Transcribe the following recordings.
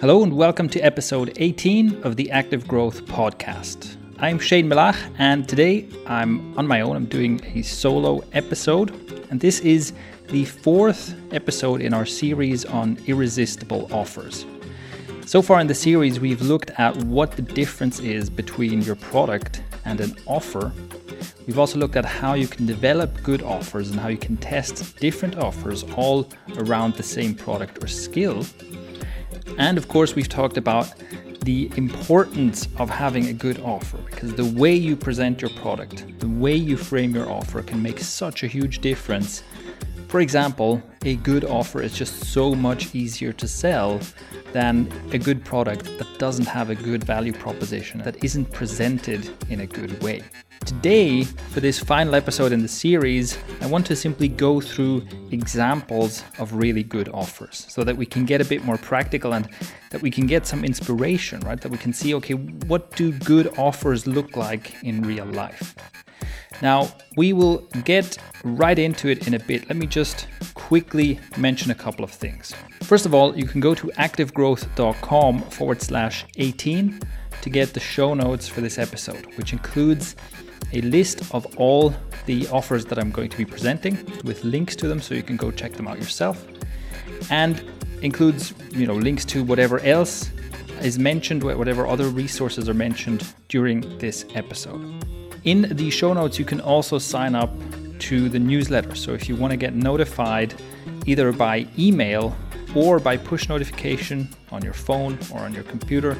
Hello and welcome to episode 18 of the Active Growth Podcast. I'm Shane Melaugh, and today I'm on my own. I'm doing a solo episode, and this is the fourth episode in our series on irresistible offers. So far in the series, we've looked at what the difference is between your product and an offer. We've also looked at how you can develop good offers and how you can test different offers all around the same product or skill. And of course, we've talked about the importance of having a good offer because the way you present your product, the way you frame your offer can make such a huge difference. For example, a good offer is just so much easier to sell than a good product that doesn't have a good value proposition, that isn't presented in a good way. Today, for this final episode in the series, I want to simply go through examples of really good offers so that we can get a bit more practical and that we can get some inspiration, right? That we can see, okay, what do good offers look like in real life? Now, we will get right into it in a bit. Let me just quickly mention a couple of things. First of all, you can go to activegrowth.com forward slash 18 to get the show notes for this episode, which includes a list of all the offers that I'm going to be presenting with links to them so you can go check them out yourself and includes you know links to whatever else is mentioned whatever other resources are mentioned during this episode in the show notes you can also sign up to the newsletter so if you want to get notified either by email or by push notification on your phone or on your computer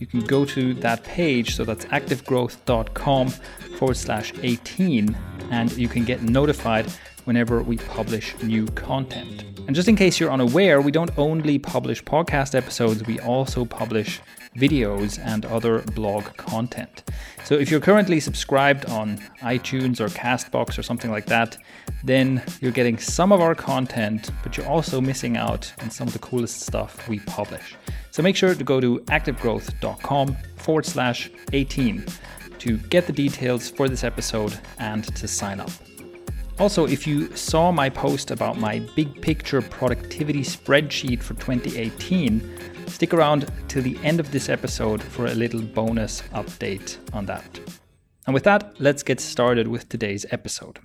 you can go to that page. So that's activegrowth.com forward slash 18, and you can get notified whenever we publish new content. And just in case you're unaware, we don't only publish podcast episodes, we also publish videos and other blog content. So if you're currently subscribed on iTunes or Castbox or something like that, then you're getting some of our content, but you're also missing out on some of the coolest stuff we publish. So make sure to go to activegrowth.com forward slash 18 to get the details for this episode and to sign up. Also, if you saw my post about my big picture productivity spreadsheet for 2018, stick around till the end of this episode for a little bonus update on that. And with that, let's get started with today's episode.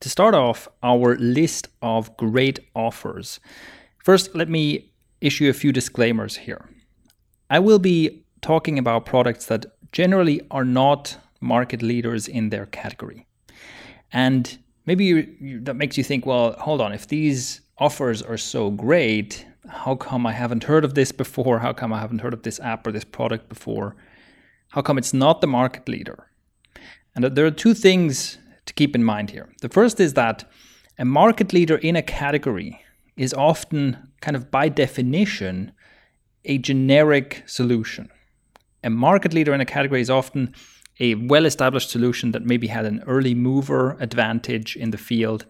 To start off, our list of great offers. First, let me issue a few disclaimers here. I will be talking about products that generally are not market leaders in their category. And maybe you, you, that makes you think, well, hold on, if these offers are so great, how come I haven't heard of this before? How come I haven't heard of this app or this product before? How come it's not the market leader? And there are two things to keep in mind here. The first is that a market leader in a category is often, kind of by definition, a generic solution. A market leader in a category is often a well established solution that maybe had an early mover advantage in the field.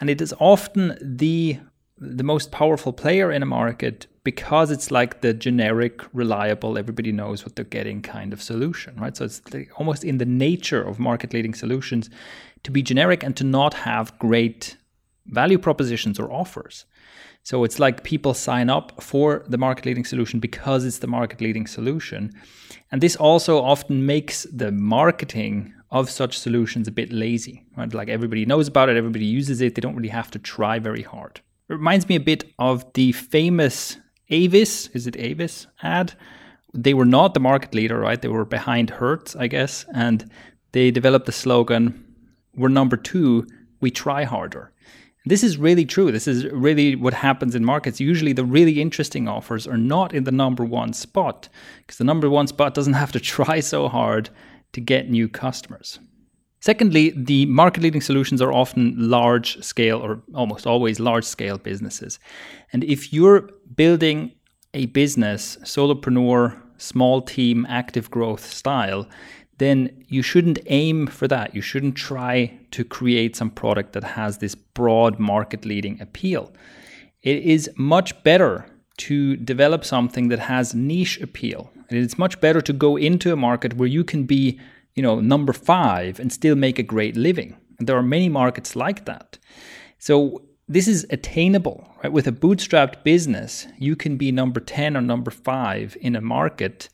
And it is often the, the most powerful player in a market because it's like the generic, reliable, everybody knows what they're getting kind of solution, right? So it's almost in the nature of market leading solutions to be generic and to not have great value propositions or offers. So it's like people sign up for the market leading solution because it's the market leading solution. And this also often makes the marketing of such solutions a bit lazy, right? Like everybody knows about it, everybody uses it, they don't really have to try very hard. Reminds me a bit of the famous Avis, is it Avis ad? They were not the market leader, right? They were behind Hertz, I guess, and they developed the slogan, we're number two, we try harder. This is really true. This is really what happens in markets. Usually, the really interesting offers are not in the number one spot because the number one spot doesn't have to try so hard to get new customers. Secondly, the market leading solutions are often large scale or almost always large scale businesses. And if you're building a business, solopreneur, small team, active growth style, then you shouldn't aim for that. You shouldn't try to create some product that has this broad market leading appeal. It is much better to develop something that has niche appeal. And It's much better to go into a market where you can be, you know, number 5 and still make a great living. And there are many markets like that. So this is attainable, right? With a bootstrapped business, you can be number 10 or number 5 in a market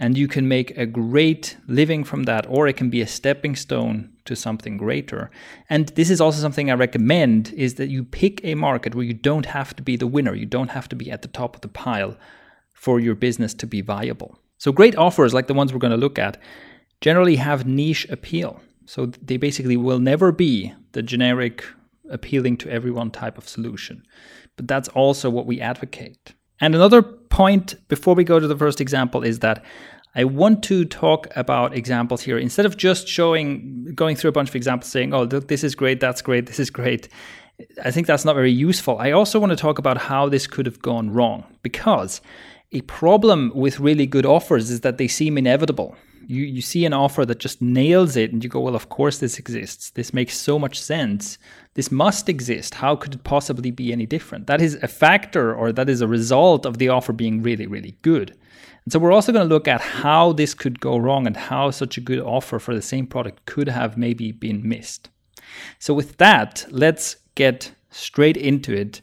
and you can make a great living from that or it can be a stepping stone to something greater. And this is also something I recommend is that you pick a market where you don't have to be the winner, you don't have to be at the top of the pile for your business to be viable. So great offers like the ones we're going to look at generally have niche appeal. So they basically will never be the generic appealing to everyone type of solution. But that's also what we advocate. And another point before we go to the first example is that I want to talk about examples here instead of just showing, going through a bunch of examples saying, oh, this is great, that's great, this is great. I think that's not very useful. I also want to talk about how this could have gone wrong because a problem with really good offers is that they seem inevitable you you see an offer that just nails it and you go well of course this exists. This makes so much sense. This must exist. How could it possibly be any different? That is a factor or that is a result of the offer being really really good. And so we're also going to look at how this could go wrong and how such a good offer for the same product could have maybe been missed. So with that let's get straight into it.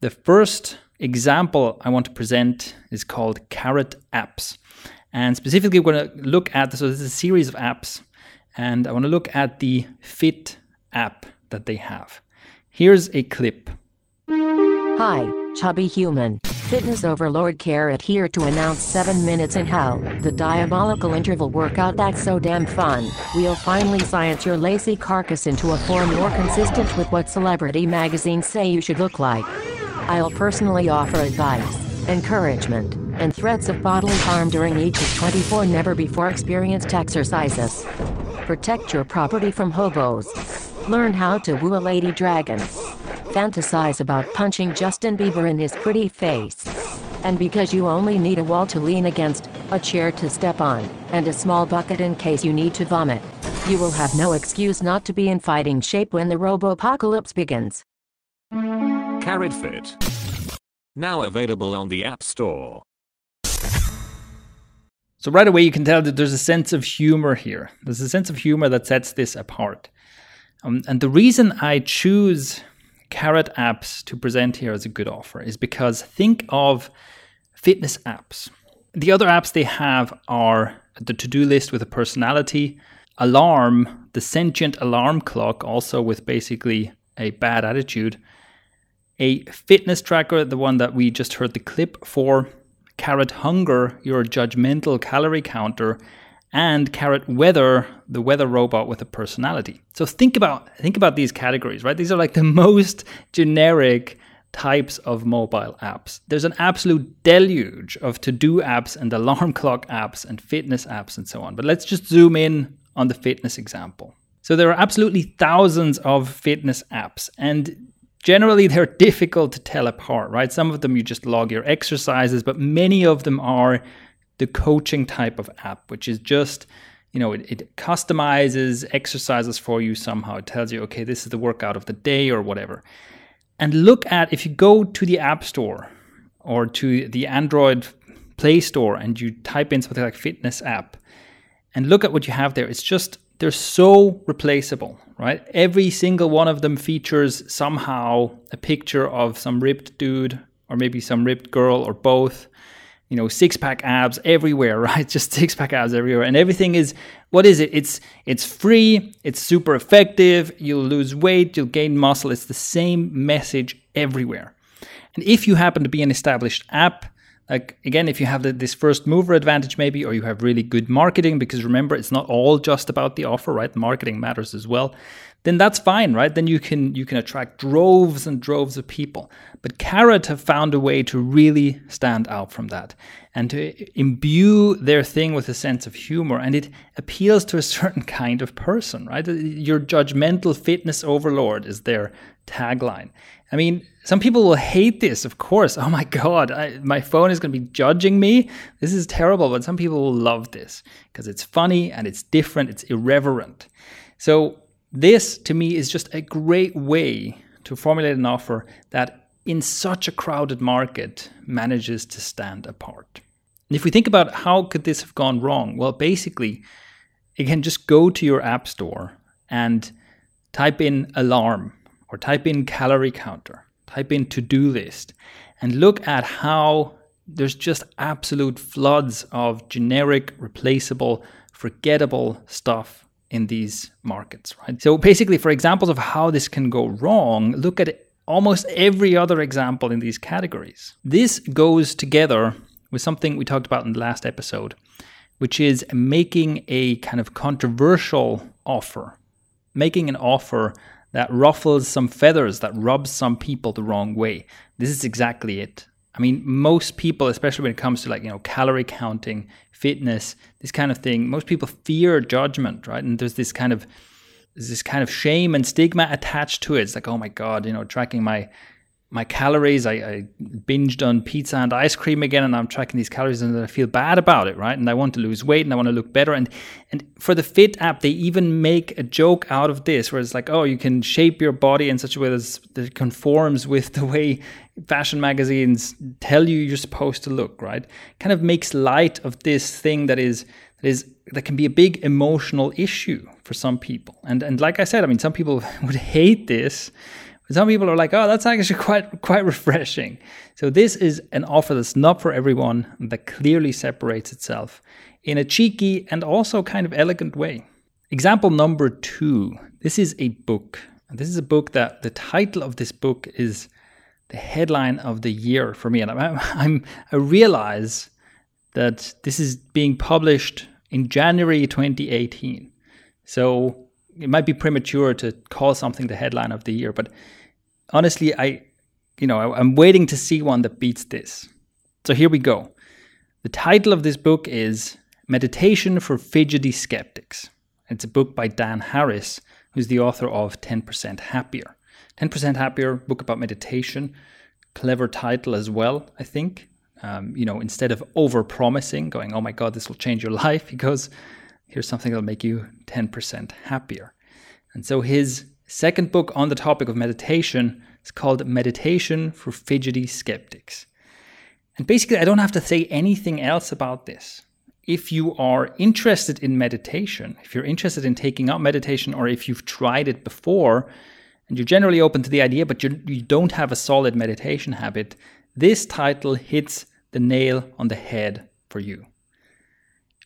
The first example i want to present is called carrot apps and specifically, we're going to look at so this is a series of apps, and I want to look at the Fit app that they have. Here's a clip. Hi, chubby human. Fitness overlord Carrot here to announce 7 Minutes in Hell, the diabolical interval workout that's so damn fun. We'll finally science your lacy carcass into a form more consistent with what celebrity magazines say you should look like. I'll personally offer advice, encouragement, and threats of bodily harm during each of 24 never-before experienced exercises. Protect your property from hobos. Learn how to woo a lady dragon. Fantasize about punching Justin Bieber in his pretty face. And because you only need a wall to lean against, a chair to step on, and a small bucket in case you need to vomit, you will have no excuse not to be in fighting shape when the robo-apocalypse begins. Carrot Fit. Now available on the App Store. So right away you can tell that there's a sense of humor here. There's a sense of humor that sets this apart. Um, and the reason I choose Carrot apps to present here as a good offer is because think of fitness apps. The other apps they have are the to-do list with a personality, alarm, the sentient alarm clock, also with basically a bad attitude, a fitness tracker, the one that we just heard the clip for, carrot hunger, your judgmental calorie counter, and carrot weather, the weather robot with a personality. So think about think about these categories, right? These are like the most generic types of mobile apps. There's an absolute deluge of to-do apps and alarm clock apps and fitness apps and so on. But let's just zoom in on the fitness example. So there are absolutely thousands of fitness apps and generally they're difficult to tell apart, right? Some of them you just log your exercises, but many of them are the coaching type of app, which is just, you know, it, it, customizes exercises for you somehow. It tells you, okay, this is the workout of the day or whatever. And look at if you go to the App Store or to the Android Play Store and you type in something like fitness app and look at what you have there, it's just they're so replaceable, right? Every single one of them features somehow a picture of some ripped dude or maybe some ripped girl or both. You know, six pack abs everywhere, right? Just six pack abs everywhere. And everything is what is it? It's it's free, it's super effective, you'll lose weight, you'll gain muscle. It's the same message everywhere. And if you happen to be an established app, like again if you have the, this first mover advantage maybe or you have really good marketing because remember it's not all just about the offer right? Marketing matters as well. Then that's fine right? Then you can you can attract droves and droves of people. But carrot have found a way to really stand out from that and to imbue their thing with a sense of humor. And it appeals to a certain kind of person right? Your judgmental fitness overlord is their tagline. I mean, some people will hate this, of course. Oh my God, I, my phone is going to be judging me. This is terrible. But some people will love this because it's funny and it's different, it's irreverent. So, this to me is just a great way to formulate an offer that in such a crowded market manages to stand apart. And if we think about how could this have gone wrong? Well, basically, you can just go to your app store and type in alarm or type in calorie counter, type in to do list, and look at how there's just absolute floods of generic, replaceable, forgettable stuff in these markets, right? So basically, for examples of how this can go wrong, look at almost every other example in these categories. This goes together with something we talked about in the last episode, which is making a kind of controversial offer, making an offer that ruffles some feathers, that rubs some people the wrong way. This is exactly it. I mean, most people, especially when it comes to like, you know, calorie counting, fitness, this kind of thing, most people fear judgment, right? And there's this kind of there's this kind of shame and stigma attached to it. It's like, oh my God, you know, tracking my my calories. I, I, binged on pizza and ice cream again, and I'm tracking these calories, and I feel bad about it, right? And I want to lose weight, and I want to look better. And and for the Fit app, they even make a joke out of this, where it's like, oh, you can shape your body in such a way that it conforms with the way fashion magazines tell you you're supposed to look, right? Kind of makes light of this thing that is that is that can be a big emotional issue for some people. And and like I said, I mean, some people would hate this some people are like, oh, that's actually quite quite refreshing. So this is an offer that's not for everyone that clearly separates itself in a cheeky and also kind of elegant way. Example number two. This is a book. This is a book that the title of this book is the headline of the year for me, and I'm, I'm I realize that this is being published in January 2018. So it might be premature to call something the headline of the year, but honestly, I, you know, I, I'm waiting to see one that beats this. So here we go. The title of this book is Meditation for Fidgety Skeptics. It's a book by Dan Harris, who's the author of 10% Happier. 10% Happier, book about meditation. Clever title as well, I think. Um, you know, instead of over promising, going, oh my God, this will change your life, because here's something that'll make you 10% happier. And so his second book on the topic of meditation is called Meditation for Fidgety Skeptics. And basically, I don't have to say anything else about this. If you are interested in meditation, if you're interested in taking up meditation, or if you've tried it before and you're generally open to the idea, but you, don't have a solid meditation habit, this title hits the nail on the head for you.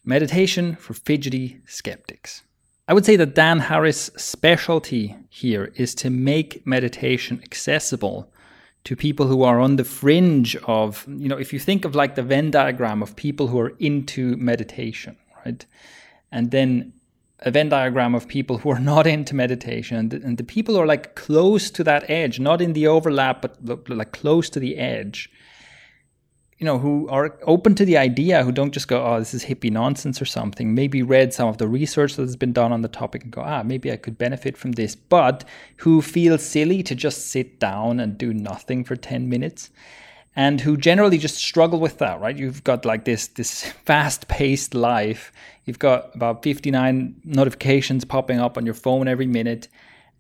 Meditation for Fidgety Skeptics. I would say that Dan Harris' specialty here is to make meditation accessible to people who are on the fringe of, you know, if you think of like the Venn diagram of people who are into meditation, right? And then a Venn diagram of people who are not into meditation and the, and the people who are like close to that edge, not in the overlap, but like close to the edge you know, who are open to the idea, who don't just go, oh, this is hippie nonsense or something, maybe read some of the research that has been done on the topic and go, ah, maybe I could benefit from this, but who feel silly to just sit down and do nothing for 10 minutes and who generally just struggle with that, right? You've got like this this fast-paced life. You've got about 59 notifications popping up on your phone every minute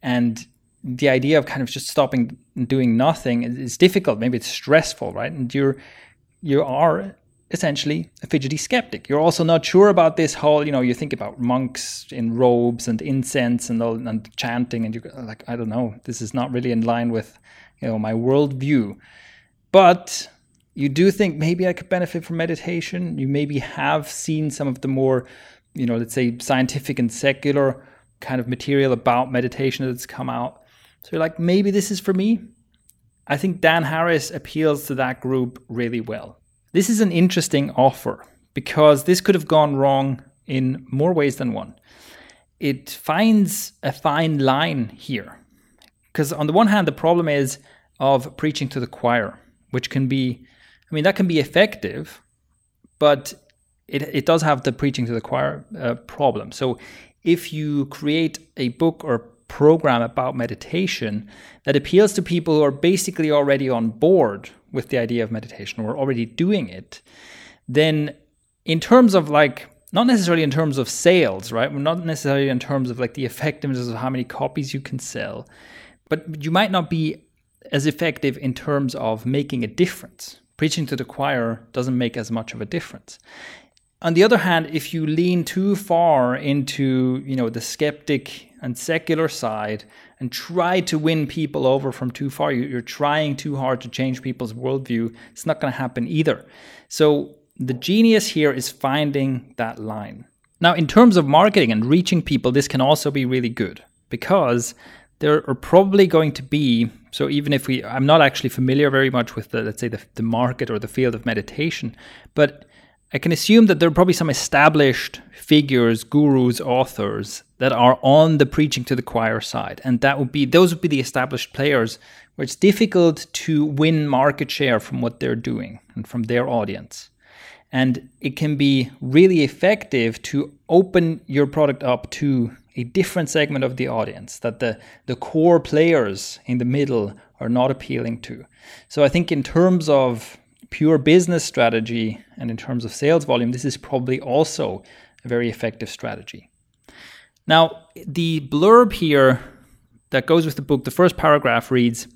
and the idea of kind of just stopping and doing nothing is difficult. Maybe it's stressful, right? And you're you are essentially a fidgety skeptic. You're also not sure about this whole, you know, you think about monks in robes and incense and all and chanting, and you're like, I don't know, this is not really in line with, you know, my worldview. But you do think maybe I could benefit from meditation. You maybe have seen some of the more, you know, let's say scientific and secular kind of material about meditation that's come out. So you're like, maybe this is for me. I think Dan Harris appeals to that group really well. This is an interesting offer because this could have gone wrong in more ways than one. It finds a fine line here. Because on the one hand, the problem is of preaching to the choir, which can be, I mean, that can be effective, but it, it does have the preaching to the choir uh, problem. So if you create a book or program about meditation that appeals to people who are basically already on board with the idea of meditation or already doing it, then in terms of like, not necessarily in terms of sales, right? Not necessarily in terms of like the effectiveness of how many copies you can sell, but you might not be as effective in terms of making a difference. Preaching to the choir doesn't make as much of a difference. On the other hand, if you lean too far into, you know, the skeptic and secular side and try to win people over from too far. You're trying too hard to change people's worldview. It's not going to happen either. So the genius here is finding that line. Now, in terms of marketing and reaching people, this can also be really good because there are probably going to be so even if we i'm not actually familiar very much with the let's say the, the market or the field of meditation but i can assume that there are probably some established figures gurus authors that are on the preaching to the choir side and that would be those would be the established players where it's difficult to win market share from what they're doing and from their audience and it can be really effective to open your product up to a different segment of the audience that the, the core players in the middle are not appealing to. So I think in terms of pure business strategy and in terms of sales volume, this is probably also a very effective strategy. Now, the blurb here that goes with the book, the first paragraph reads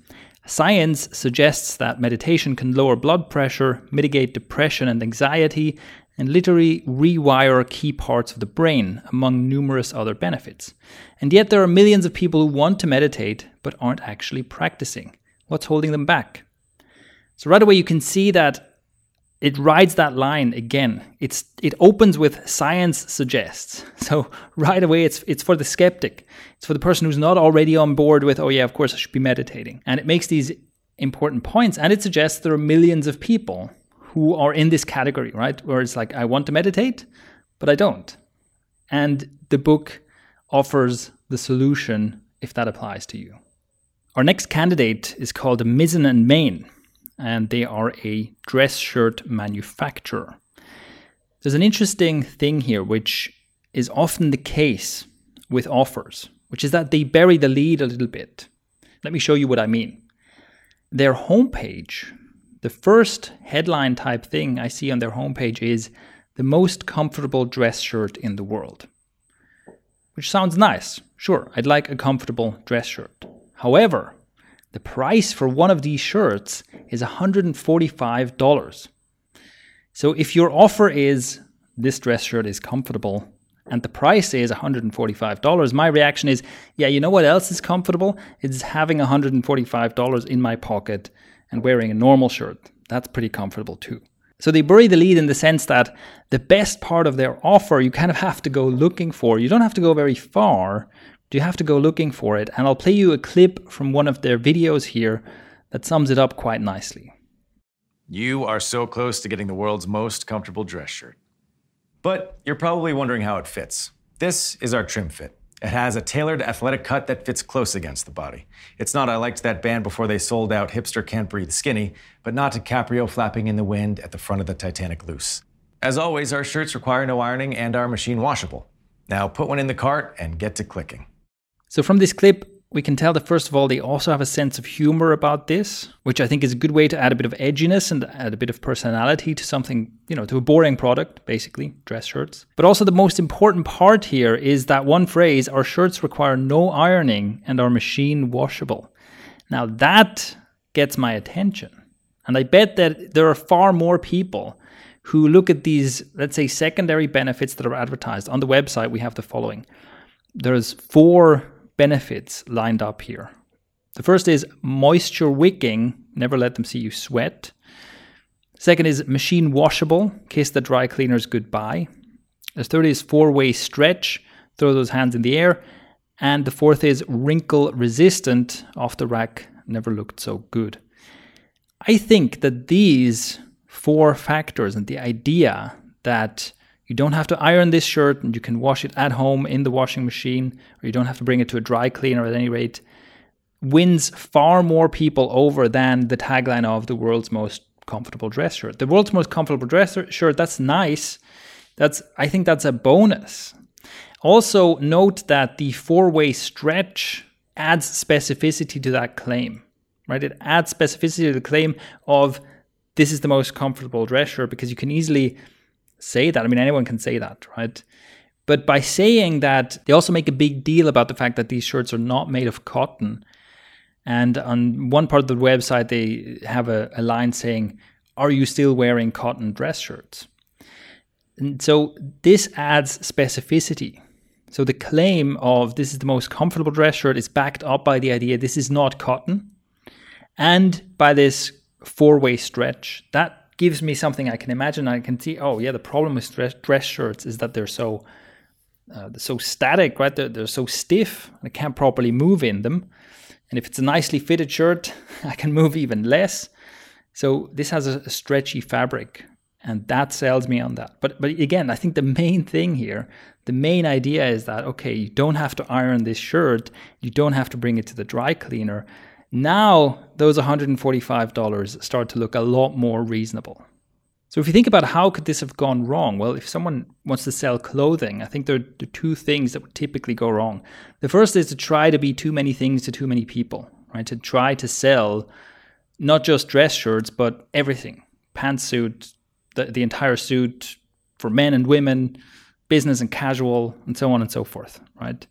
Science suggests that meditation can lower blood pressure, mitigate depression and anxiety, and literally rewire key parts of the brain, among numerous other benefits. And yet, there are millions of people who want to meditate but aren't actually practicing. What's holding them back? So, right away, you can see that it rides that line again. It's it opens with science suggests. So right away it's it's for the skeptic. It's for the person who's not already on board with oh yeah, of course I should be meditating. And it makes these important points and it suggests there are millions of people who are in this category, right? Where it's like, I want to meditate, but I don't. And the book offers the solution if that applies to you. Our next candidate is called Mizzen and Main, and they are a dress shirt manufacturer. There's an interesting thing here, which is often the case with offers, which is that they bury the lead a little bit. Let me show you what I mean. Their homepage the first headline type thing I see on their homepage is the most comfortable dress shirt in the world. Which sounds nice. Sure, I'd like a comfortable dress shirt. However, the price for one of these shirts is $145. So if your offer is this dress shirt is comfortable and the price is $145, my reaction is, yeah, you know what else is comfortable? It's having $145 in my pocket and wearing a normal shirt. That's pretty comfortable too. So they bury the lead in the sense that the best part of their offer you kind of have to go looking for. You don't have to go very far, you have to go looking for it. And I'll play you a clip from one of their videos here that sums it up quite nicely. You are so close to getting the world's most comfortable dress shirt. But you're probably wondering how it fits. This is our trim fit. It has a tailored athletic cut that fits close against the body. It's not I liked that band before they sold out Hipster Can't Breathe Skinny, but not DiCaprio flapping in the wind at the front of the Titanic loose. As always, our shirts require no ironing and are machine washable. Now put one in the cart and get to clicking. So from this clip, we can tell that first of all, they also have a sense of humor about this, which I think is a good way to add a bit of edginess and add a bit of personality to something, you know, to a boring product, basically, dress shirts. But also, the most important part here is that one phrase our shirts require no ironing and are machine washable. Now, that gets my attention. And I bet that there are far more people who look at these, let's say, secondary benefits that are advertised. On the website, we have the following there's four benefits lined up here. The first is moisture wicking, never let them see you sweat. Second is machine washable, kiss the dry cleaners goodbye. The third is four way stretch, throw those hands in the air. And the fourth is wrinkle resistant, off the rack, never looked so good. I think that these four factors and the idea that you don't have to iron this shirt and you can wash it at home in the washing machine, or you don't have to bring it to a dry cleaner at any rate, wins far more people over than the tagline of the world's most comfortable dress shirt. The world's most comfortable dress shirt, that's nice. That's I think that's a bonus. Also note that the four-way stretch adds specificity to that claim. Right? It adds specificity to the claim of this is the most comfortable dress shirt because you can easily say that. I mean, anyone can say that, right? But by saying that, they also make a big deal about the fact that these shirts are not made of cotton. And on one part of the website, they have a, a line saying, Are you still wearing cotton dress shirts? And so this adds specificity. So the claim of this is the most comfortable dress shirt is backed up by the idea this is not cotton and by this four way stretch. That gives me something I can imagine. I can see, oh, yeah, the problem with dress, dress shirts is that they're so. Uh, they're so static, right? They're, they're so stiff. I can't properly move in them. And if it's a nicely fitted shirt, I can move even less. So this has a, a stretchy fabric, and that sells me on that. But but again, I think the main thing here, the main idea is that okay, you don't have to iron this shirt, you don't have to bring it to the dry cleaner. Now those $145 start to look a lot more reasonable. So if you think about how could this have gone wrong, well, if someone wants to sell clothing, I think there are two things that would typically go wrong. The first is to try to be too many things to too many people, right? To try to sell not just dress shirts, but everything pantsuit, the, the entire suit for men and women, business and casual, and so on and so forth, right?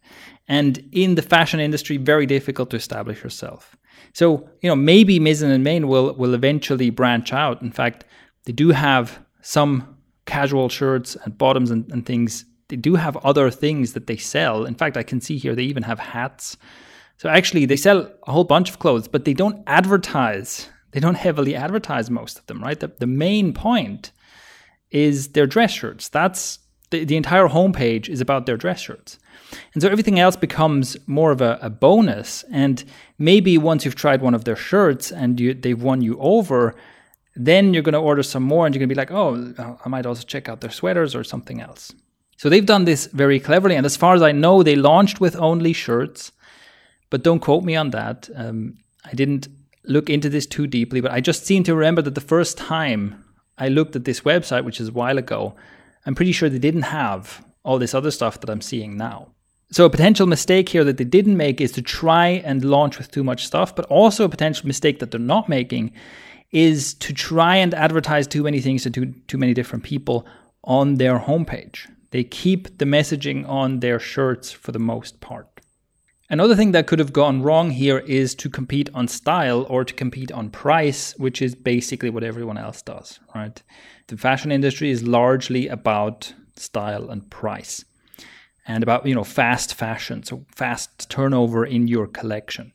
And in the fashion industry, very difficult to establish yourself. So, you know, maybe Mizzen and Main will, will eventually branch out. In fact, they do have some casual shirts and bottoms and, and things. They do have other things that they sell. In fact, I can see here they even have hats so actually, they sell a whole bunch of clothes, but they don't advertise. They don't heavily advertise most of them, right? The, the main point is their dress shirts. That's the, the entire homepage is about their dress shirts. And so everything else becomes more of a, a bonus. And maybe once you've tried one of their shirts and you, they've won you over, then you're going to order some more and you're going to be like, oh, I might also check out their sweaters or something else. So they've done this very cleverly. And as far as I know, they launched with only shirts. But don't quote me on that. Um, I didn't look into this too deeply, but I just seem to remember that the first time I looked at this website, which is a while ago, I'm pretty sure they didn't have all this other stuff that I'm seeing now. So, a potential mistake here that they didn't make is to try and launch with too much stuff, but also a potential mistake that they're not making is to try and advertise too many things to too, too many different people on their homepage. They keep the messaging on their shirts for the most part. Another thing that could have gone wrong here is to compete on style or to compete on price, which is basically what everyone else does, right? The fashion industry is largely about style and price and about, you know, fast fashion, so fast turnover in your collection.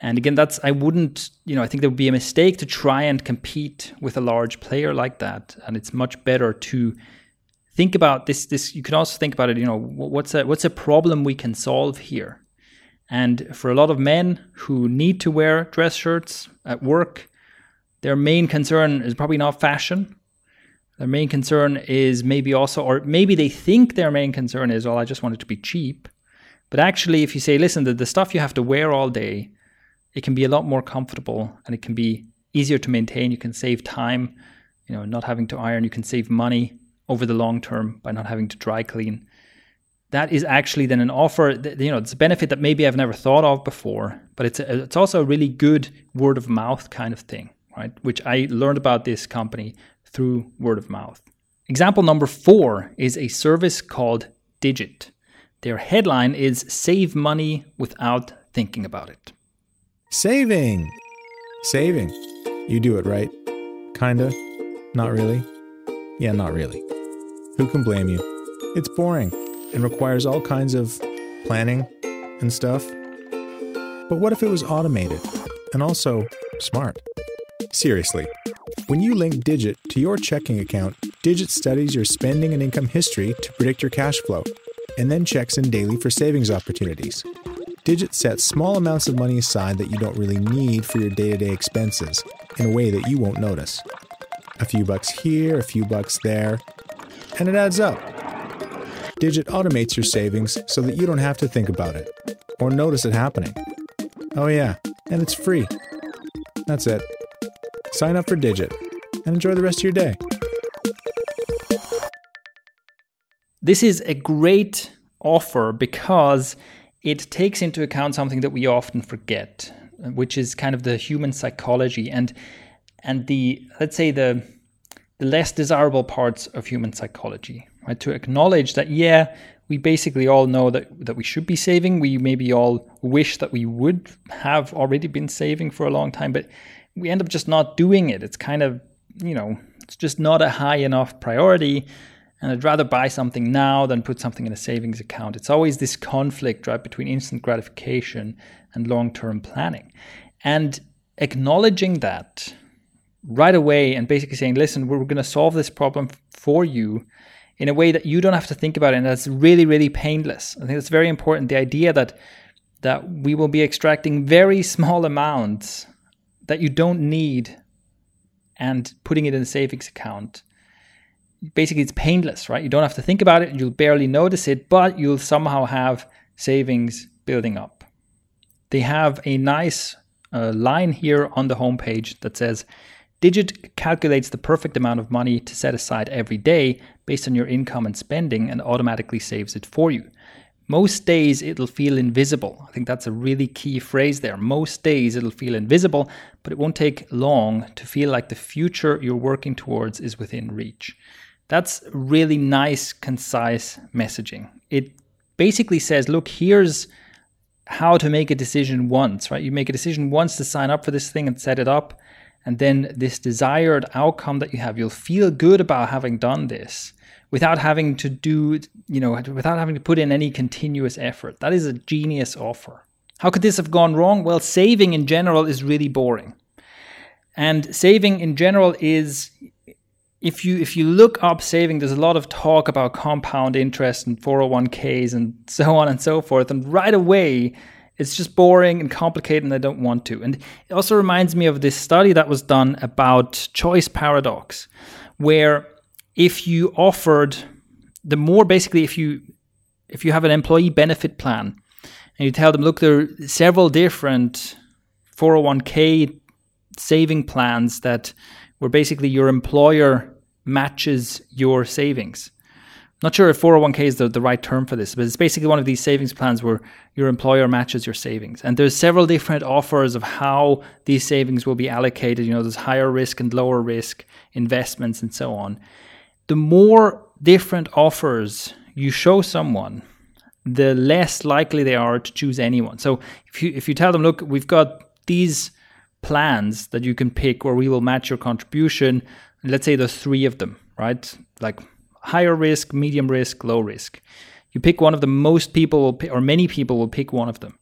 And again, that's I wouldn't, you know, I think there would be a mistake to try and compete with a large player like that. And it's much better to think about this this you can also think about it, you know, what's a what's a problem we can solve here? And for a lot of men who need to wear dress shirts at work, their main concern is probably not fashion. Their main concern is maybe also, or maybe they think their main concern is, well, I just want it to be cheap. But actually, if you say, listen, the, the stuff you have to wear all day, it can be a lot more comfortable and it can be easier to maintain. You can save time, you know, not having to iron. You can save money over the long term by not having to dry clean that is actually then an offer that, you know it's a benefit that maybe I've never thought of before but it's a, it's also a really good word of mouth kind of thing right which I learned about this company through word of mouth. Example number 4 is a service called Digit. Their headline is save money without thinking about it. Saving. Saving. You do it right. Kinda. Not really. Yeah not really. Who can blame you? It's boring. And requires all kinds of planning and stuff. But what if it was automated and also smart? Seriously, when you link Digit to your checking account, Digit studies your spending and income history to predict your cash flow and then checks in daily for savings opportunities. Digit sets small amounts of money aside that you don't really need for your day to day expenses in a way that you won't notice. A few bucks here, a few bucks there, and it adds up. Digit automates your savings so that you don't have to think about it or notice it happening. Oh, yeah, and it's free. That's it. Sign up for Digit and enjoy the rest of your day. This is a great offer because it takes into account something that we often forget, which is kind of the human psychology and and the let's say the the less desirable parts of human psychology right? To acknowledge that, yeah, we basically all know that, that we should be saving. We maybe all wish that we would have already been saving for a long time, but we end up just not doing it. It's kind of, you know, it's just not a high enough priority. and I'd rather buy something now than put something in a savings account. It's always this conflict, right, between instant gratification and long term planning. And acknowledging that right away and basically saying, listen, we're going to solve this problem for you in a way that you don't have to think about it and that's really, really painless. I think that's very important. The idea that that we will be extracting very small amounts that you don't need and putting it in a savings account. Basically, it's painless, right? You don't have to think about it, you'll barely notice it, but you'll somehow have savings building up. They have a nice uh, line here on the homepage that says Digit calculates the perfect amount of money to set aside every day based on your income and spending and automatically saves it for you. Most days it'll feel invisible. I think that's a really key phrase there. Most days it'll feel invisible, but it won't take long to feel like the future you're working towards is within reach. That's really nice, concise messaging. It basically says, look, here's how to make a decision once, right? You make a decision once to sign up for this thing and set it up. And then this desired outcome that you have, you'll feel good about having done this without having to do, you know, without having to put in any continuous effort. That is a genius offer. How could this have gone wrong? Well, saving in general is really boring. And saving in general is if you if you look up saving, there's a lot of talk about compound interest and 401ks and so on and so forth. And right away, it's just boring and complicated, and I don't want to. And it also reminds me of this study that was done about choice paradox, where if you offered the more basically if you if you have an employee benefit plan and you tell them look there are several different 401k saving plans that where basically your employer matches your savings not sure if 401k is the, the right term for this, but it's basically one of these savings plans where your employer matches your savings. And there's several different offers of how these savings will be allocated. You know, there's higher risk and lower risk investments and so on the more different offers you show someone, the less likely they are to choose anyone. So if you if you tell them, look, we've got these plans that you can pick where we will match your contribution, let's say there's three of them, right? Like higher risk, medium risk, low risk. You pick one of them, most people will pick, or many people will pick one of them.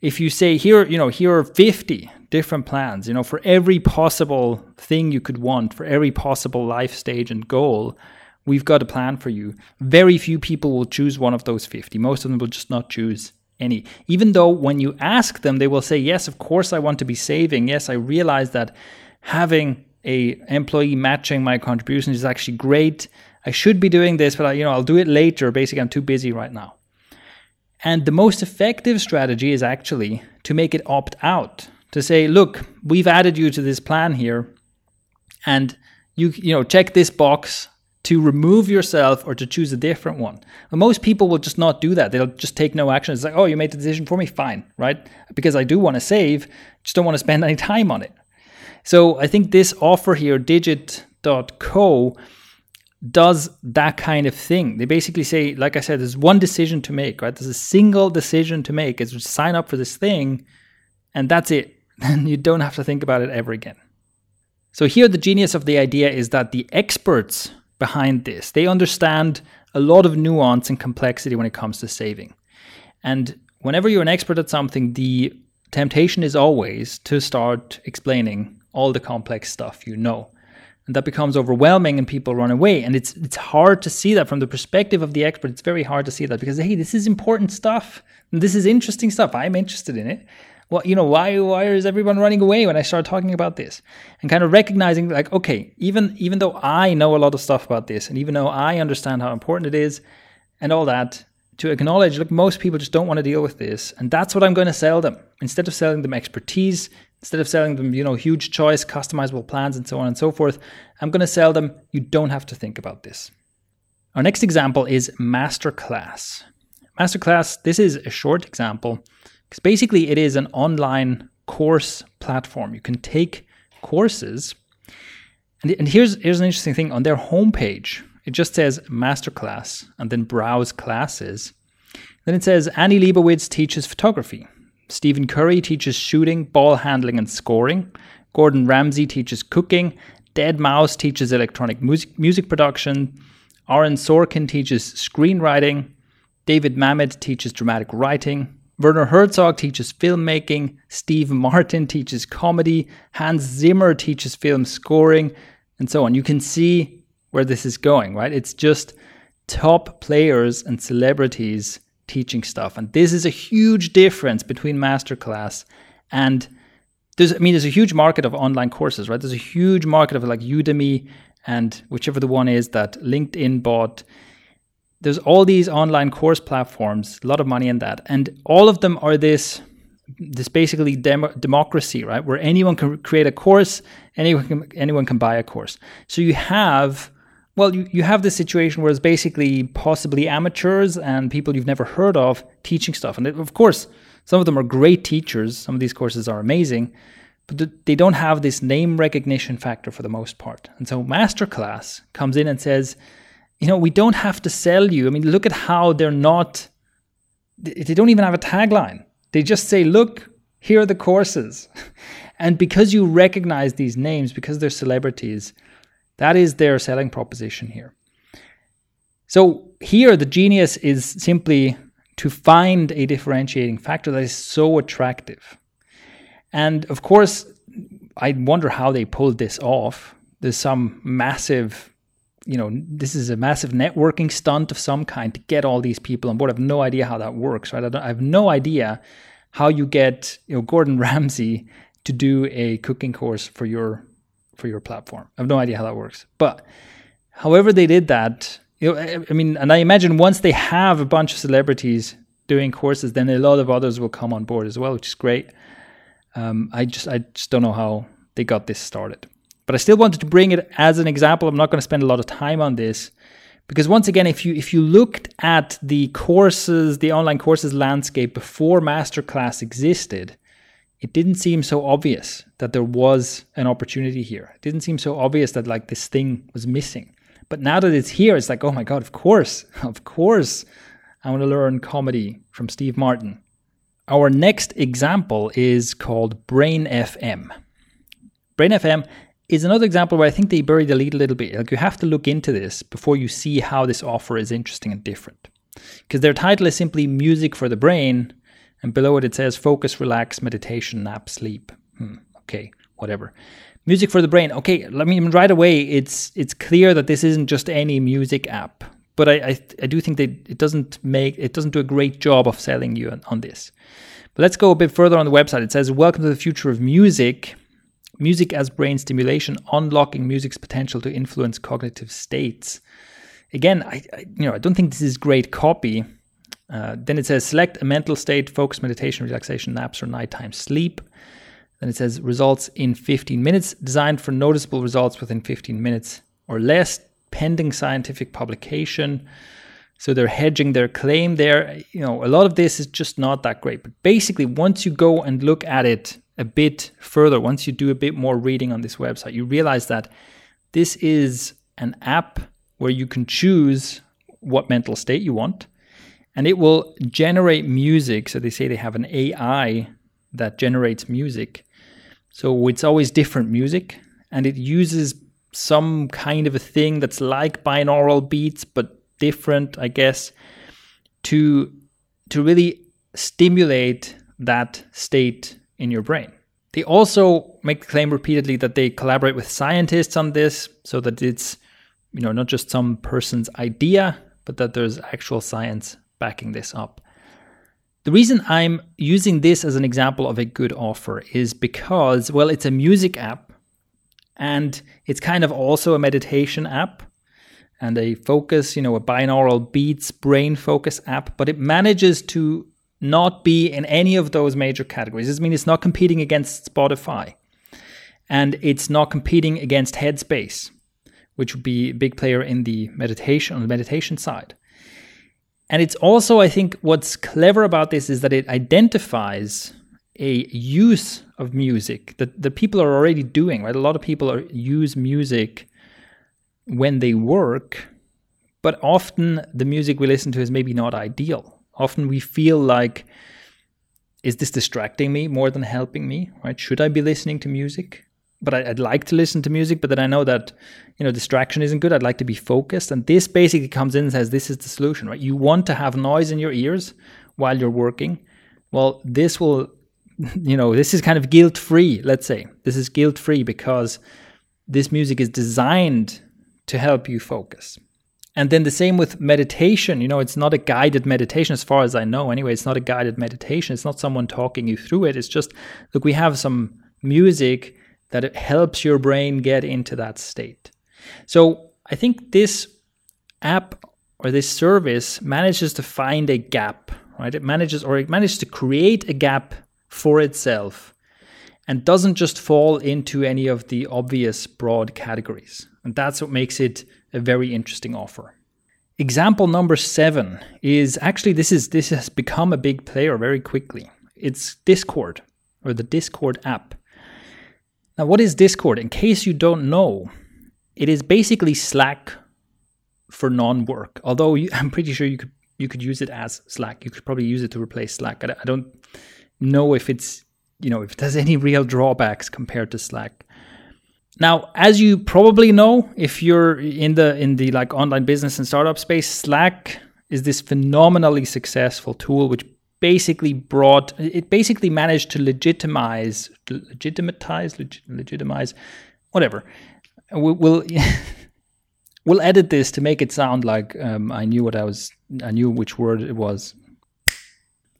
If you say here, you know, here are 50 different plans, you know, for every possible thing you could want, for every possible life stage and goal, we've got a plan for you. Very few people will choose one of those 50. Most of them will just not choose any. Even though when you ask them, they will say, "Yes, of course I want to be saving. Yes, I realize that having a employee matching my contributions is actually great. I should be doing this, but I, you know, I'll do it later. Basically, I'm too busy right now." And the most effective strategy is actually to make it opt out to say, look, we've added you to this plan here, and you you know check this box to remove yourself or to choose a different one. But most people will just not do that. They'll just take no action. It's like, oh, you made the decision for me, fine, right? Because I do want to save, just don't want to spend any time on it. So I think this offer here, digit.co, does that kind of thing. They basically say, like I said, there's one decision to make, right? There's a single decision to make. is just sign up for this thing, and that's it then you don't have to think about it ever again. So here the genius of the idea is that the experts behind this, they understand a lot of nuance and complexity when it comes to saving. And whenever you're an expert at something, the temptation is always to start explaining all the complex stuff you know. And that becomes overwhelming and people run away. And it's it's hard to see that from the perspective of the expert. It's very hard to see that because hey, this is important stuff. This is interesting stuff. I'm interested in it well, you know, why why is everyone running away when I start talking about this? And kind of recognizing like, okay, even even though I know a lot of stuff about this, and even though I understand how important it is, and all that, to acknowledge, look, most people just don't want to deal with this, and that's what I'm going to sell them. Instead of selling them expertise, instead of selling them, you know, huge choice, customizable plans, and so on and so forth, I'm going to sell them. You don't have to think about this. Our next example is Masterclass. Masterclass. This is a short example because basically, it is an online course platform. You can take courses. And, and here's, here's an interesting thing on their homepage, it just says masterclass and then browse classes. Then it says Annie Leibovitz teaches photography. Stephen Curry teaches shooting, ball handling, and scoring. Gordon Ramsay teaches cooking. deadmau5 teaches electronic music, music production. Aaron Sorkin teaches screenwriting. David Mamet teaches dramatic writing. Werner Herzog teaches filmmaking. Steve Martin teaches comedy. Hans Zimmer teaches film scoring, and so on. You can see where this is going, right? It's just top players and celebrities teaching stuff. And this is a huge difference between masterclass and there's I mean there's a huge market of online courses, right? There's a huge market of like Udemy and whichever the one is that LinkedIn bought. There's all these online course platforms, a lot of money in that, and all of them are this this basically dem- democracy, right? Where anyone can create a course, anyone can, anyone can buy a course. So you have well, you, you have this situation where it's basically possibly amateurs and people you've never heard of teaching stuff. And of course, some of them are great teachers. Some of these courses are amazing, but they don't have this name recognition factor for the most part. And so Masterclass comes in and says, you know, we don't have to sell you. I mean, look at how they're not, they don't even have a tagline. They just say, look, here are the courses. and because you recognize these names, because they're celebrities, that is their selling proposition here. So here, the genius is simply to find a differentiating factor that is so attractive. And of course, I wonder how they pulled this off. There's some massive, you know, this is a massive networking stunt of some kind to get all these people on board. I have no idea how that works, right? I, I have no idea how you get, you know, Gordon Ramsay to do a cooking course for your for your platform. I have no idea how that works. But however they did that, you know, I mean, and I imagine once they have a bunch of celebrities doing courses, then a lot of others will come on board as well, which is great. Um, I just I just don't know how they got this started. But I still wanted to bring it as an example. I'm not going to spend a lot of time on this because once again, if you if you looked at the courses, the online courses landscape before Masterclass existed, it didn't seem so obvious that there was an opportunity here. It didn't seem so obvious that like this thing was missing. But now that it's here, it's like, oh my God, of course, of course, I want to learn comedy from Steve Martin. Our next example is called Brain FM. Brain FM is another example where I think they bury the lead a little bit. Like you have to look into this before you see how this offer is interesting and different. Because their title is simply Music for the Brain, and below it, it says focus, relax, meditation, nap, sleep. Hmm, okay, whatever. Music for the brain. Okay, let me right away. It's it's clear that this isn't just any music app, but I I, I do think that it doesn't make it doesn't do a great job of selling you on, on this. But let's go a bit further on the website. It says, "Welcome to the future of music." Music as brain stimulation, unlocking music's potential to influence cognitive states. Again, I, I you know I don't think this is great copy uh, then it says select a mental state, focus, meditation, relaxation, naps, or nighttime sleep. Then it says results in 15 minutes, designed for noticeable results within 15 minutes or less, pending scientific publication. So they're hedging their claim there. You know, a lot of this is just not that great. But basically, once you go and look at it a bit further, once you do a bit more reading on this website, you realize that this is an app where you can choose what mental state you want and it will generate music. So they say they have an AI that generates music. So it's always different music, and it uses some kind of a thing that's like binaural beats but different, I guess, to to really stimulate that state in your brain. They also make the claim repeatedly that they collaborate with scientists on this so that it's you know not just some person's idea but that there's actual science backing this up. The reason I'm using this as an example of a good offer is because, well, it's a music app and it's kind of also a meditation app and a focus, you know, a binaural beats brain focus app, but it manages to not be in any of those major categories. This means it's not competing against Spotify and it's not competing against Headspace, which would be a big player in the meditation on the meditation side. And it's also, I think, what's clever about this is that it identifies a use of music that, that people are already doing, right? A lot of people are, use music when they work, but often the music we listen to is maybe not ideal. Often we feel like, is this distracting me more than helping me, right? Should I be listening to music? But I, would like to listen to music, but then I know that, you know, distraction isn't good. I'd like to be focused. And this basically comes in and says, this is the solution, right? You want to have noise in your ears while you're working. Well, this will, you know, this is kind of guilt free, let's say. This is guilt free because this music is designed to help you focus. And then the same with meditation. You know, it's not a guided meditation, as far as I know. Anyway, it's not a guided meditation. It's not someone talking you through it. It's just, look, we have some music that it helps your brain get into that state. So I think this app or this service manages to find a gap, right? It manages or it manages to create a gap for itself and doesn't just fall into any of the obvious broad categories. And that's what makes it a very interesting offer. Example number 7 is actually this is this has become a big player very quickly. It's Discord or the Discord app. Now, what is Discord? In case you don't know, it is basically Slack for non-work. Although you, I'm pretty sure you could you could use it as Slack. You could probably use it to replace Slack. I, I don't know if it's you know if there's any real drawbacks compared to Slack. Now, as you probably know, if you're in the in the like online business and startup space, Slack is this phenomenally successful tool which basically brought it basically managed to legitimize legitimize leg, legitimize whatever. We'll we'll, we'll, edit this to make it sound like um, i knew what i was i knew which word it was.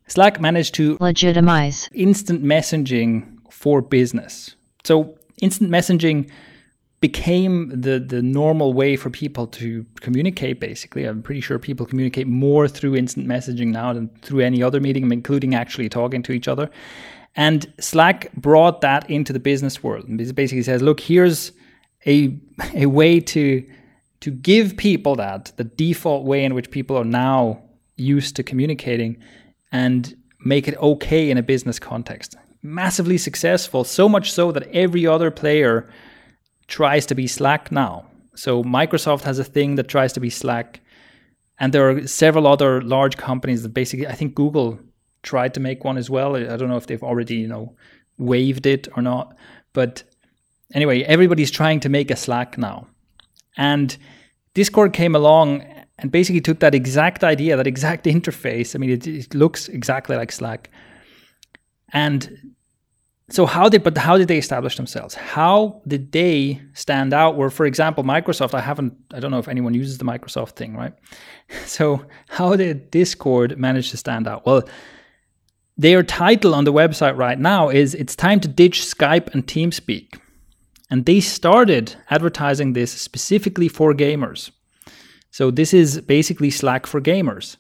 Slack managed to legitimize. instant messaging for business. So instant messaging became the the normal way for people to communicate basically. I'm pretty sure people communicate more through instant messaging now than through any other medium including actually talking to each other. And slack brought that into the business world. And basically says look here's a a way to to give people that the default way in which people are now used to communicating and make it okay in a business context. Massively successful so much so that every other player tries to be Slack now. So Microsoft has a thing that tries to be Slack, and there are several other large companies that basically, I think Google tried to make one as well. I don't know if they've already, you know, waived it or not, but anyway, everybody's trying to make a Slack now, and Discord came along and basically took that exact idea, that exact interface. I mean, it, it looks exactly like Slack, and so how did but how did they establish themselves? How did they stand out? Where for example microsoft i haven't i don't know if anyone uses the microsoft thing right? So how did discord manage to stand out? Well their title on the website right now is it's time to ditch skype and teamspeak. And they started advertising this specifically for gamers. So this is basically slack for gamers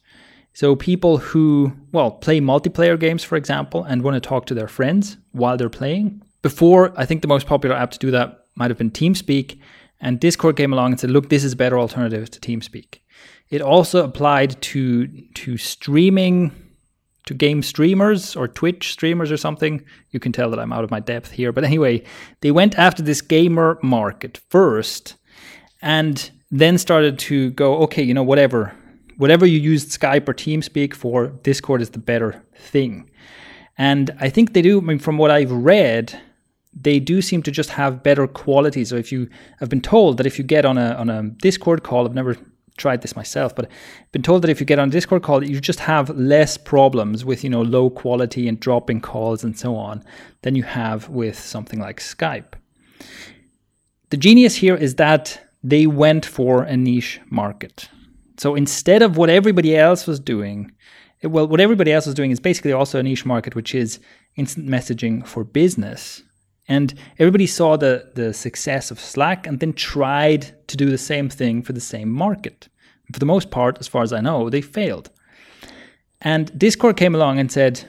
so people who, well, play multiplayer games, for example, and want to talk to their friends while they're playing. Before, I think the most popular app to do that might have been TeamSpeak, and Discord came along and said, "Look, this is a better alternative to TeamSpeak." It also applied to to streaming, to game streamers or Twitch streamers or something. You can tell that I'm out of my depth here, but anyway, they went after this gamer market first, and then started to go, okay, you know, whatever whatever you used Skype or TeamSpeak for, Discord is the better thing. And I think they do, I mean, from what I've read, they do seem to just have better quality. So if you, I've been told that if you get on a on a Discord call, I've never tried this myself, but I've been told that if you get on a Discord call, you just have less problems with you know low quality and dropping calls and so on than you have with something like Skype. The genius here is that they went for a niche market. So instead of what everybody else was doing, well, what everybody else was doing is basically also a niche market, which is instant messaging for business. And everybody saw the, the success of Slack and then tried to do the same thing for the same market. For the most part, as far as I know, they failed. And Discord came along and said,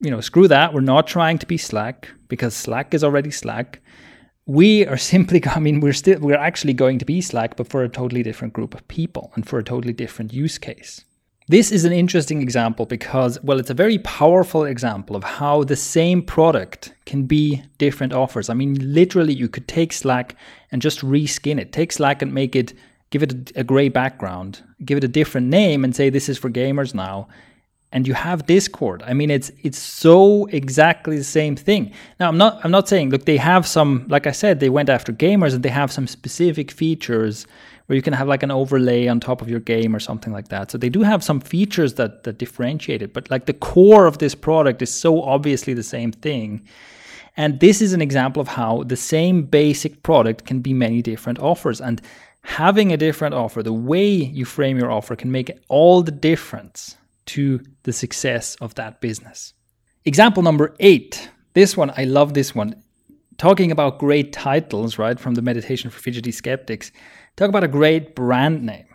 you know, screw that. We're not trying to be Slack because Slack is already Slack we are simply i mean we're still we're actually going to be slack but for a totally different group of people and for a totally different use case. This is an interesting example because well it's a very powerful example of how the same product can be different offers. I mean literally you could take slack and just reskin it. Take slack and make it give it a, a gray background give it a different name and say this is for gamers now and you have Discord. I mean, it's it's so exactly the same thing. Now, I'm not I'm not saying look they have some like I said they went after gamers and they have some specific features where you can have like an overlay on top of your game or something like that. So they do have some features that that differentiate it, but like the core of this product is so obviously the same thing. And this is an example of how the same basic product can be many different offers and having a different offer, the way you frame your offer can make all the difference to the success of that business. Example number 8. This one I love this one. Talking about great titles, right, from the Meditation for Fidgety Skeptics. Talk about a great brand name.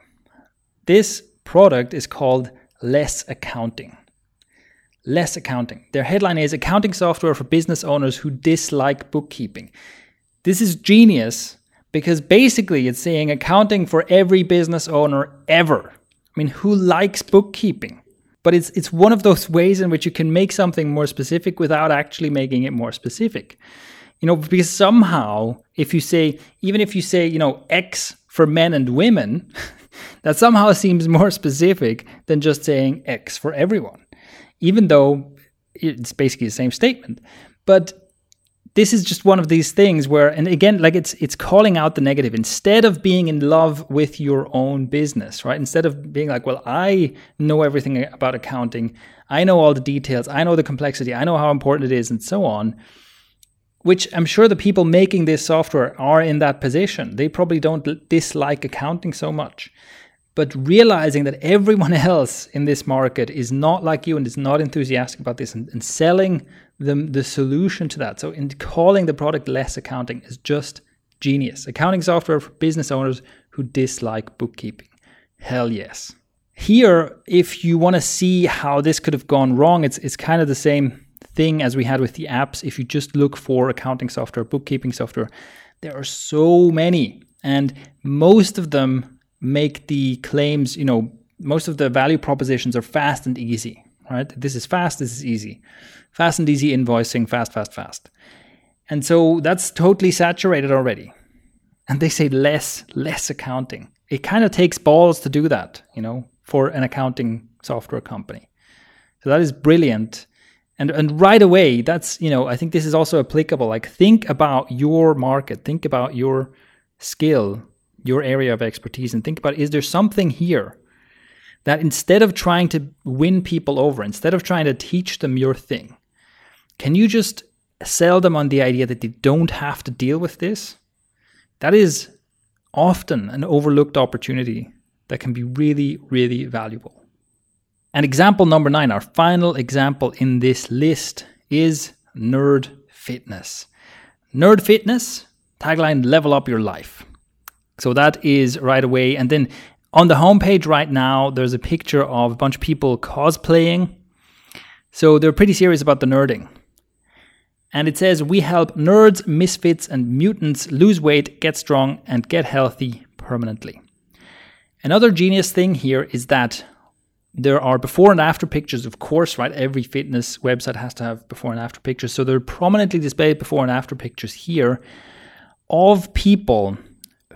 This product is called Less Accounting. Less Accounting. Their headline is Accounting Software for Business Owners Who Dislike Bookkeeping. This is genius because basically it's saying accounting for every business owner ever. I mean, who likes bookkeeping? But it's it's one of those ways in which you can make something more specific without actually making it more specific. You know, because somehow if you say even if you say, you know, X for men and women, that somehow seems more specific than just saying X for everyone, even though it's basically the same statement. But this is just one of these things where and again like it's it's calling out the negative. Instead of being in love with your own business right? Instead of being like well i know everything about accounting. I know all the details. I know the complexity. I know how important it is and so on which I'm sure the people making this software are in that position. They probably don't dislike accounting so much. But realizing that everyone else in this market is not like you and is not enthusiastic about this and, and selling them the solution to that. So, in calling the product less accounting is just genius. Accounting software for business owners who dislike bookkeeping. Hell yes. Here, if you want to see how this could have gone wrong, it's, it's kind of the same thing as we had with the apps. If you just look for accounting software, bookkeeping software, there are so many, and most of them make the claims, you know, most of the value propositions are fast and easy, right? This is fast, this is easy. Fast and easy invoicing, fast, fast, fast. And so that's totally saturated already. And they say less, less accounting. It kind of takes balls to do that, you know, for an accounting software company. So that is brilliant and and right away that's you know i think this is also applicable like think about your market think about your skill your area of expertise and think about is there something here that instead of trying to win people over instead of trying to teach them your thing can you just sell them on the idea that they don't have to deal with this that is often an overlooked opportunity that can be really really valuable and example number nine, our final example in this list, is Nerd Fitness. Nerd Fitness, tagline level up your life. So that is right away. And then on the homepage right now, there's a picture of a bunch of people cosplaying. So they're pretty serious about the nerding. And it says, We help nerds, misfits, and mutants lose weight, get strong, and get healthy permanently. Another genius thing here is that there are before and after pictures, of course, right? Every fitness website has to have before and after pictures. So they're prominently displayed before and after pictures here of people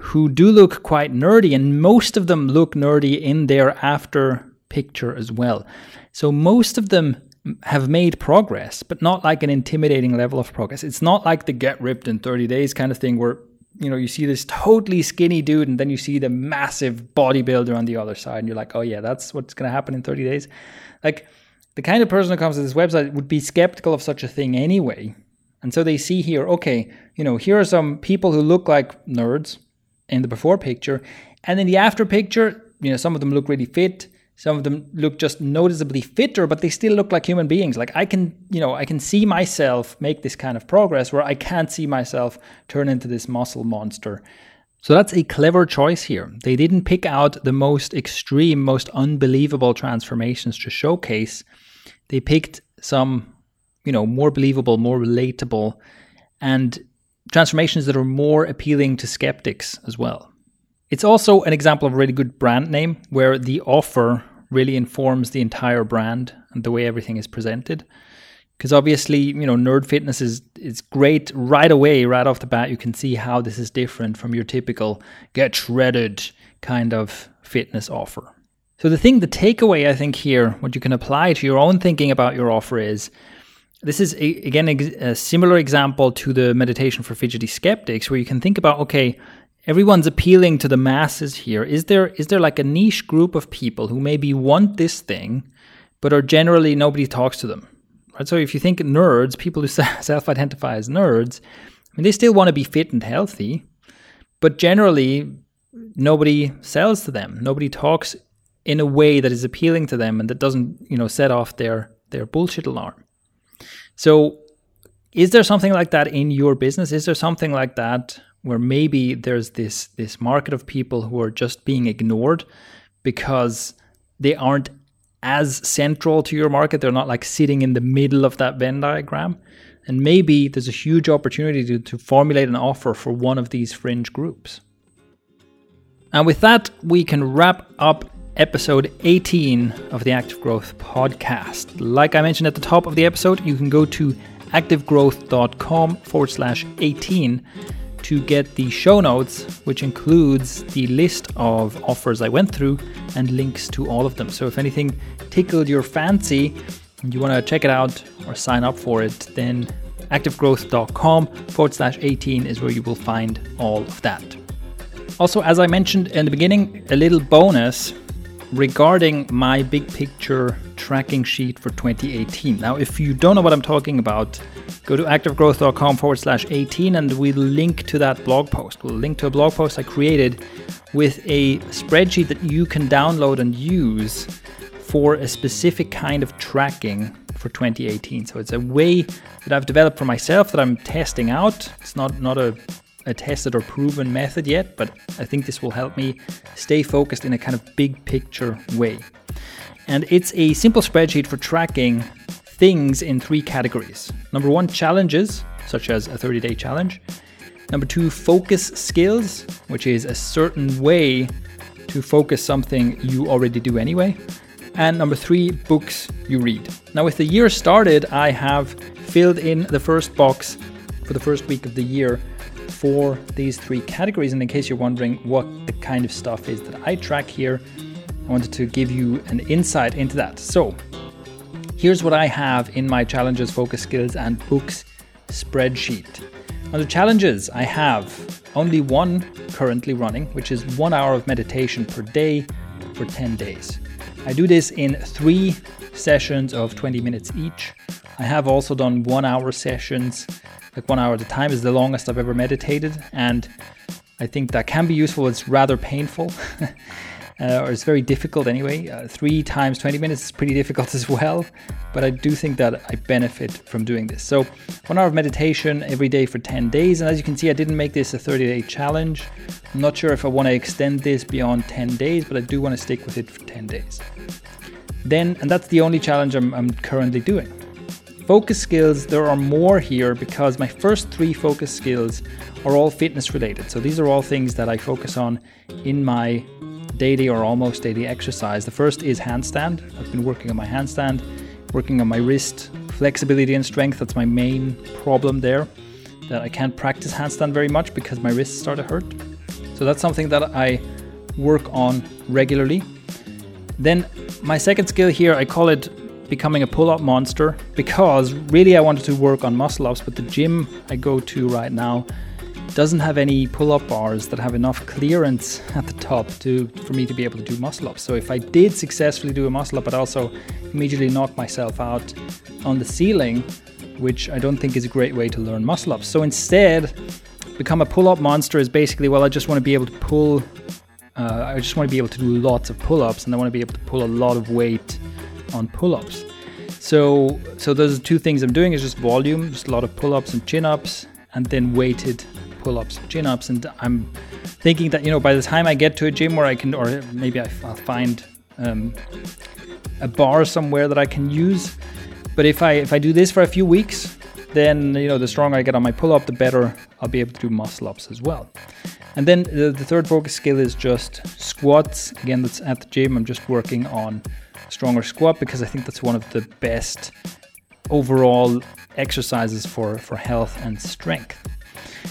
who do look quite nerdy, and most of them look nerdy in their after picture as well. So most of them have made progress, but not like an intimidating level of progress. It's not like the get ripped in 30 days kind of thing where you know, you see this totally skinny dude, and then you see the massive bodybuilder on the other side, and you're like, oh yeah, that's what's going to happen in 30 days. Like the kind of person who comes to this website would be skeptical of such a thing anyway. And so they see here, okay, you know, here are some people who look like nerds in the before picture, and in the after picture, you know, some of them look really fit, some of them look just noticeably fitter, but they still look like human beings. Like I can, you know, I can see myself make this kind of progress where I can't see myself turn into this muscle monster. So that's a clever choice here. They didn't pick out the most extreme, most unbelievable transformations to showcase. They picked some, you know, more believable, more relatable, and transformations that are more appealing to skeptics as well. It's also an example of a really good brand name where the offer really informs the entire brand and the way everything is presented. Because obviously, you know, Nerd Fitness is is great right away, right off the bat. You can see how this is different from your typical get shredded kind of fitness offer. So the thing, the takeaway I think here, what you can apply to your own thinking about your offer is this is a, again a similar example to the meditation for fidgety skeptics, where you can think about okay, everyone's appealing to the masses here. Is there is there like a niche group of people who maybe want this thing, but are generally nobody talks to them? Right. So if you think nerds, people who self-identify as nerds, I mean, they still want to be fit and healthy, but generally nobody sells to them. Nobody talks in a way that is appealing to them and that doesn't, you know, set off their their bullshit alarm. So is there something like that in your business? Is there something like that where maybe there's this this market of people who are just being ignored because they aren't as central to your market. They're not like sitting in the middle of that Venn diagram. And maybe there's a huge opportunity to, to formulate an offer for one of these fringe groups. And with that, we can wrap up episode 18 of the Active Growth podcast. Like I mentioned at the top of the episode, you can go to activegrowth.com forward slash 18 to get the show notes, which includes the list of offers I went through and links to all of them. So if anything tickled your fancy and you want to check it out or sign up for it, then activegrowth.com forward slash 18 is where you will find all of that. Also, as I mentioned in the beginning, a little bonus regarding my big picture tracking sheet for 2018. Now, if you don't know what I'm talking about, go to activegrowth.com forward slash 18 and we'll link to that blog post. We'll link to a blog post I created with a spreadsheet that you can download and use for a specific kind of tracking for 2018. So it's a way that I've developed for myself that I'm testing out. It's not not a a tested or proven method yet, but I think this will help me stay focused in a kind of big picture way. And it's a simple spreadsheet for tracking things in three categories. Number one, challenges, such as a 30 day challenge. Number two, focus skills, which is a certain way to focus something you already do anyway. And number three, books you read. Now, with the year started, I have filled in the first box for the first week of the year for these three categories. And in case you're wondering what the kind of stuff is that I track here, I wanted to give you an insight into that. So, here's what I have in my challenges, focus skills, and books spreadsheet. Under challenges, I have only one currently running, which is one hour of meditation per day for 10 days. I do this in three sessions of 20 minutes each. I have also done one hour sessions like one hour at a time is the longest I've ever meditated, and I think that can be useful. It's rather painful. uh, or it's very difficult anyway. Uh, three times 20 minutes is pretty difficult as well, but I do think that I benefit from doing this. So, one hour of meditation every day for 10 days. And as you can see, I didn't make this a 30 day challenge. I'm not sure if I want to extend this beyond 10 days, but I do want to stick with it for 10 days. Then, and that's the only challenge I'm, I'm currently doing. Focus skills, there are more here because my first three focus skills are all fitness related. So these are all things that I focus on in my daily or almost daily exercise. The first is handstand. I've been working on my handstand, working on my wrist flexibility and strength. That's my main problem there. That I can't practice handstand very much because my wrists start to hurt. So that's something that I work on regularly. Then my second skill here, I call it becoming a pull up monster because really I wanted to work on muscle ups, but the gym I go to right now doesn't have any pull up bars that have enough clearance at the top to for me to be able to do muscle ups. So if I did successfully do a muscle up, but also immediately knock myself out on the ceiling, which I don't think is a great way to learn muscle ups. So instead, become a pull up monster is basically well, I just want to be able to pull. Uh, I just want to be able to do lots of pull ups and I want to be able to pull a lot of weight on pull-ups. So so those are two things I'm doing is just volume, just a lot of pull-ups and chin-ups, and then weighted pull-ups, and chin-ups, and I'm thinking that you know by the time I get to a gym where I can, or maybe I'll find um, a bar somewhere that I can use. But if I if I do this for a few weeks, then you know the stronger I get on my pull-up, the better I'll be able to do muscle-ups as well. And then the, the third focus skill is just squats. Again, that's at the gym. I'm just working on stronger squat because I think that's one of the best overall exercises for, for health and strength.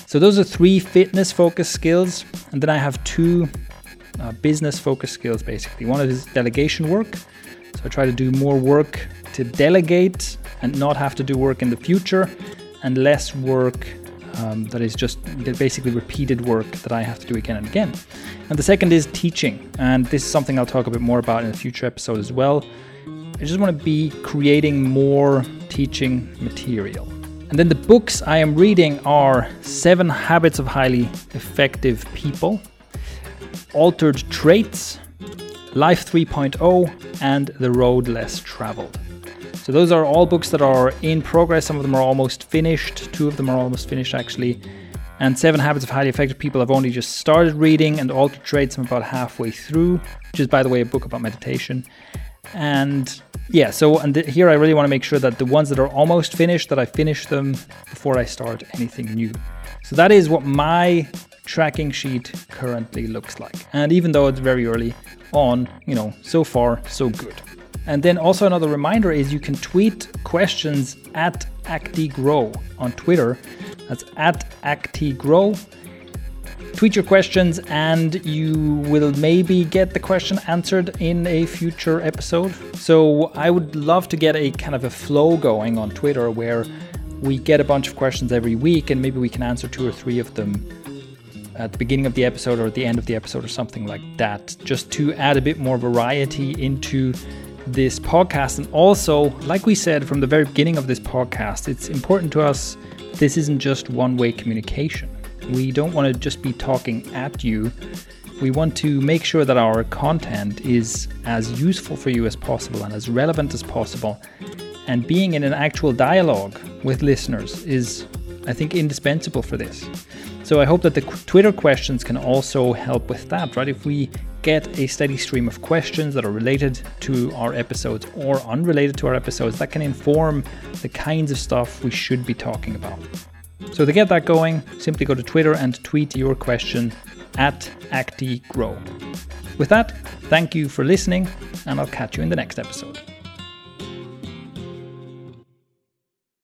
So those are three fitness focused skills. And then I have two uh, business focused skills basically. One is delegation work. So I try to do more work to delegate and not have to do work in the future, and less work um, that is just basically repeated work that I have to do again and again. And the second is teaching, and this is something I'll talk a bit more about in a future episode as well. I just want to be creating more teaching material. And then the books I am reading are Seven Habits of Highly Effective People, Altered Traits, Life 3.0, and The Road Less Traveled. So those are all books that are in progress. Some of them are almost finished. Two of them are almost finished actually. And Seven Habits of Highly Effective People I've only just started reading, and Altered Traits I'm about halfway through, which is by the way a book about meditation. And yeah, so and th- here I really want to make sure that the ones that are almost finished that I finish them before I start anything new. So that is what my tracking sheet currently looks like. And even though it's very early on, you know, so far so good. And then also another reminder is you can tweet questions at ActiGrow on Twitter. That's at ActiGrow. Tweet your questions and you will maybe get the question answered in a future episode. So I would love to get a kind of a flow going on Twitter where we get a bunch of questions every week and maybe we can answer two or three of them at the beginning of the episode or at the end of the episode or something like that, just to add a bit more variety into this podcast. And also, like we said from the very beginning of this podcast, it's important to us this isn't just one way communication. We don't want to just be talking at you. We want to make sure that our content is as useful for you as possible and as relevant as possible. And being in an actual dialogue with listeners is, I think, indispensable for this. So I hope that the Twitter questions can also help with that, right? If we get a steady stream of questions that are related to our episodes or unrelated to our episodes that can inform the kinds of stuff we should be talking about. So to get that going, simply go to Twitter and tweet your question at ActiGrow. With that, thank you for listening, and I'll catch you in the next episode.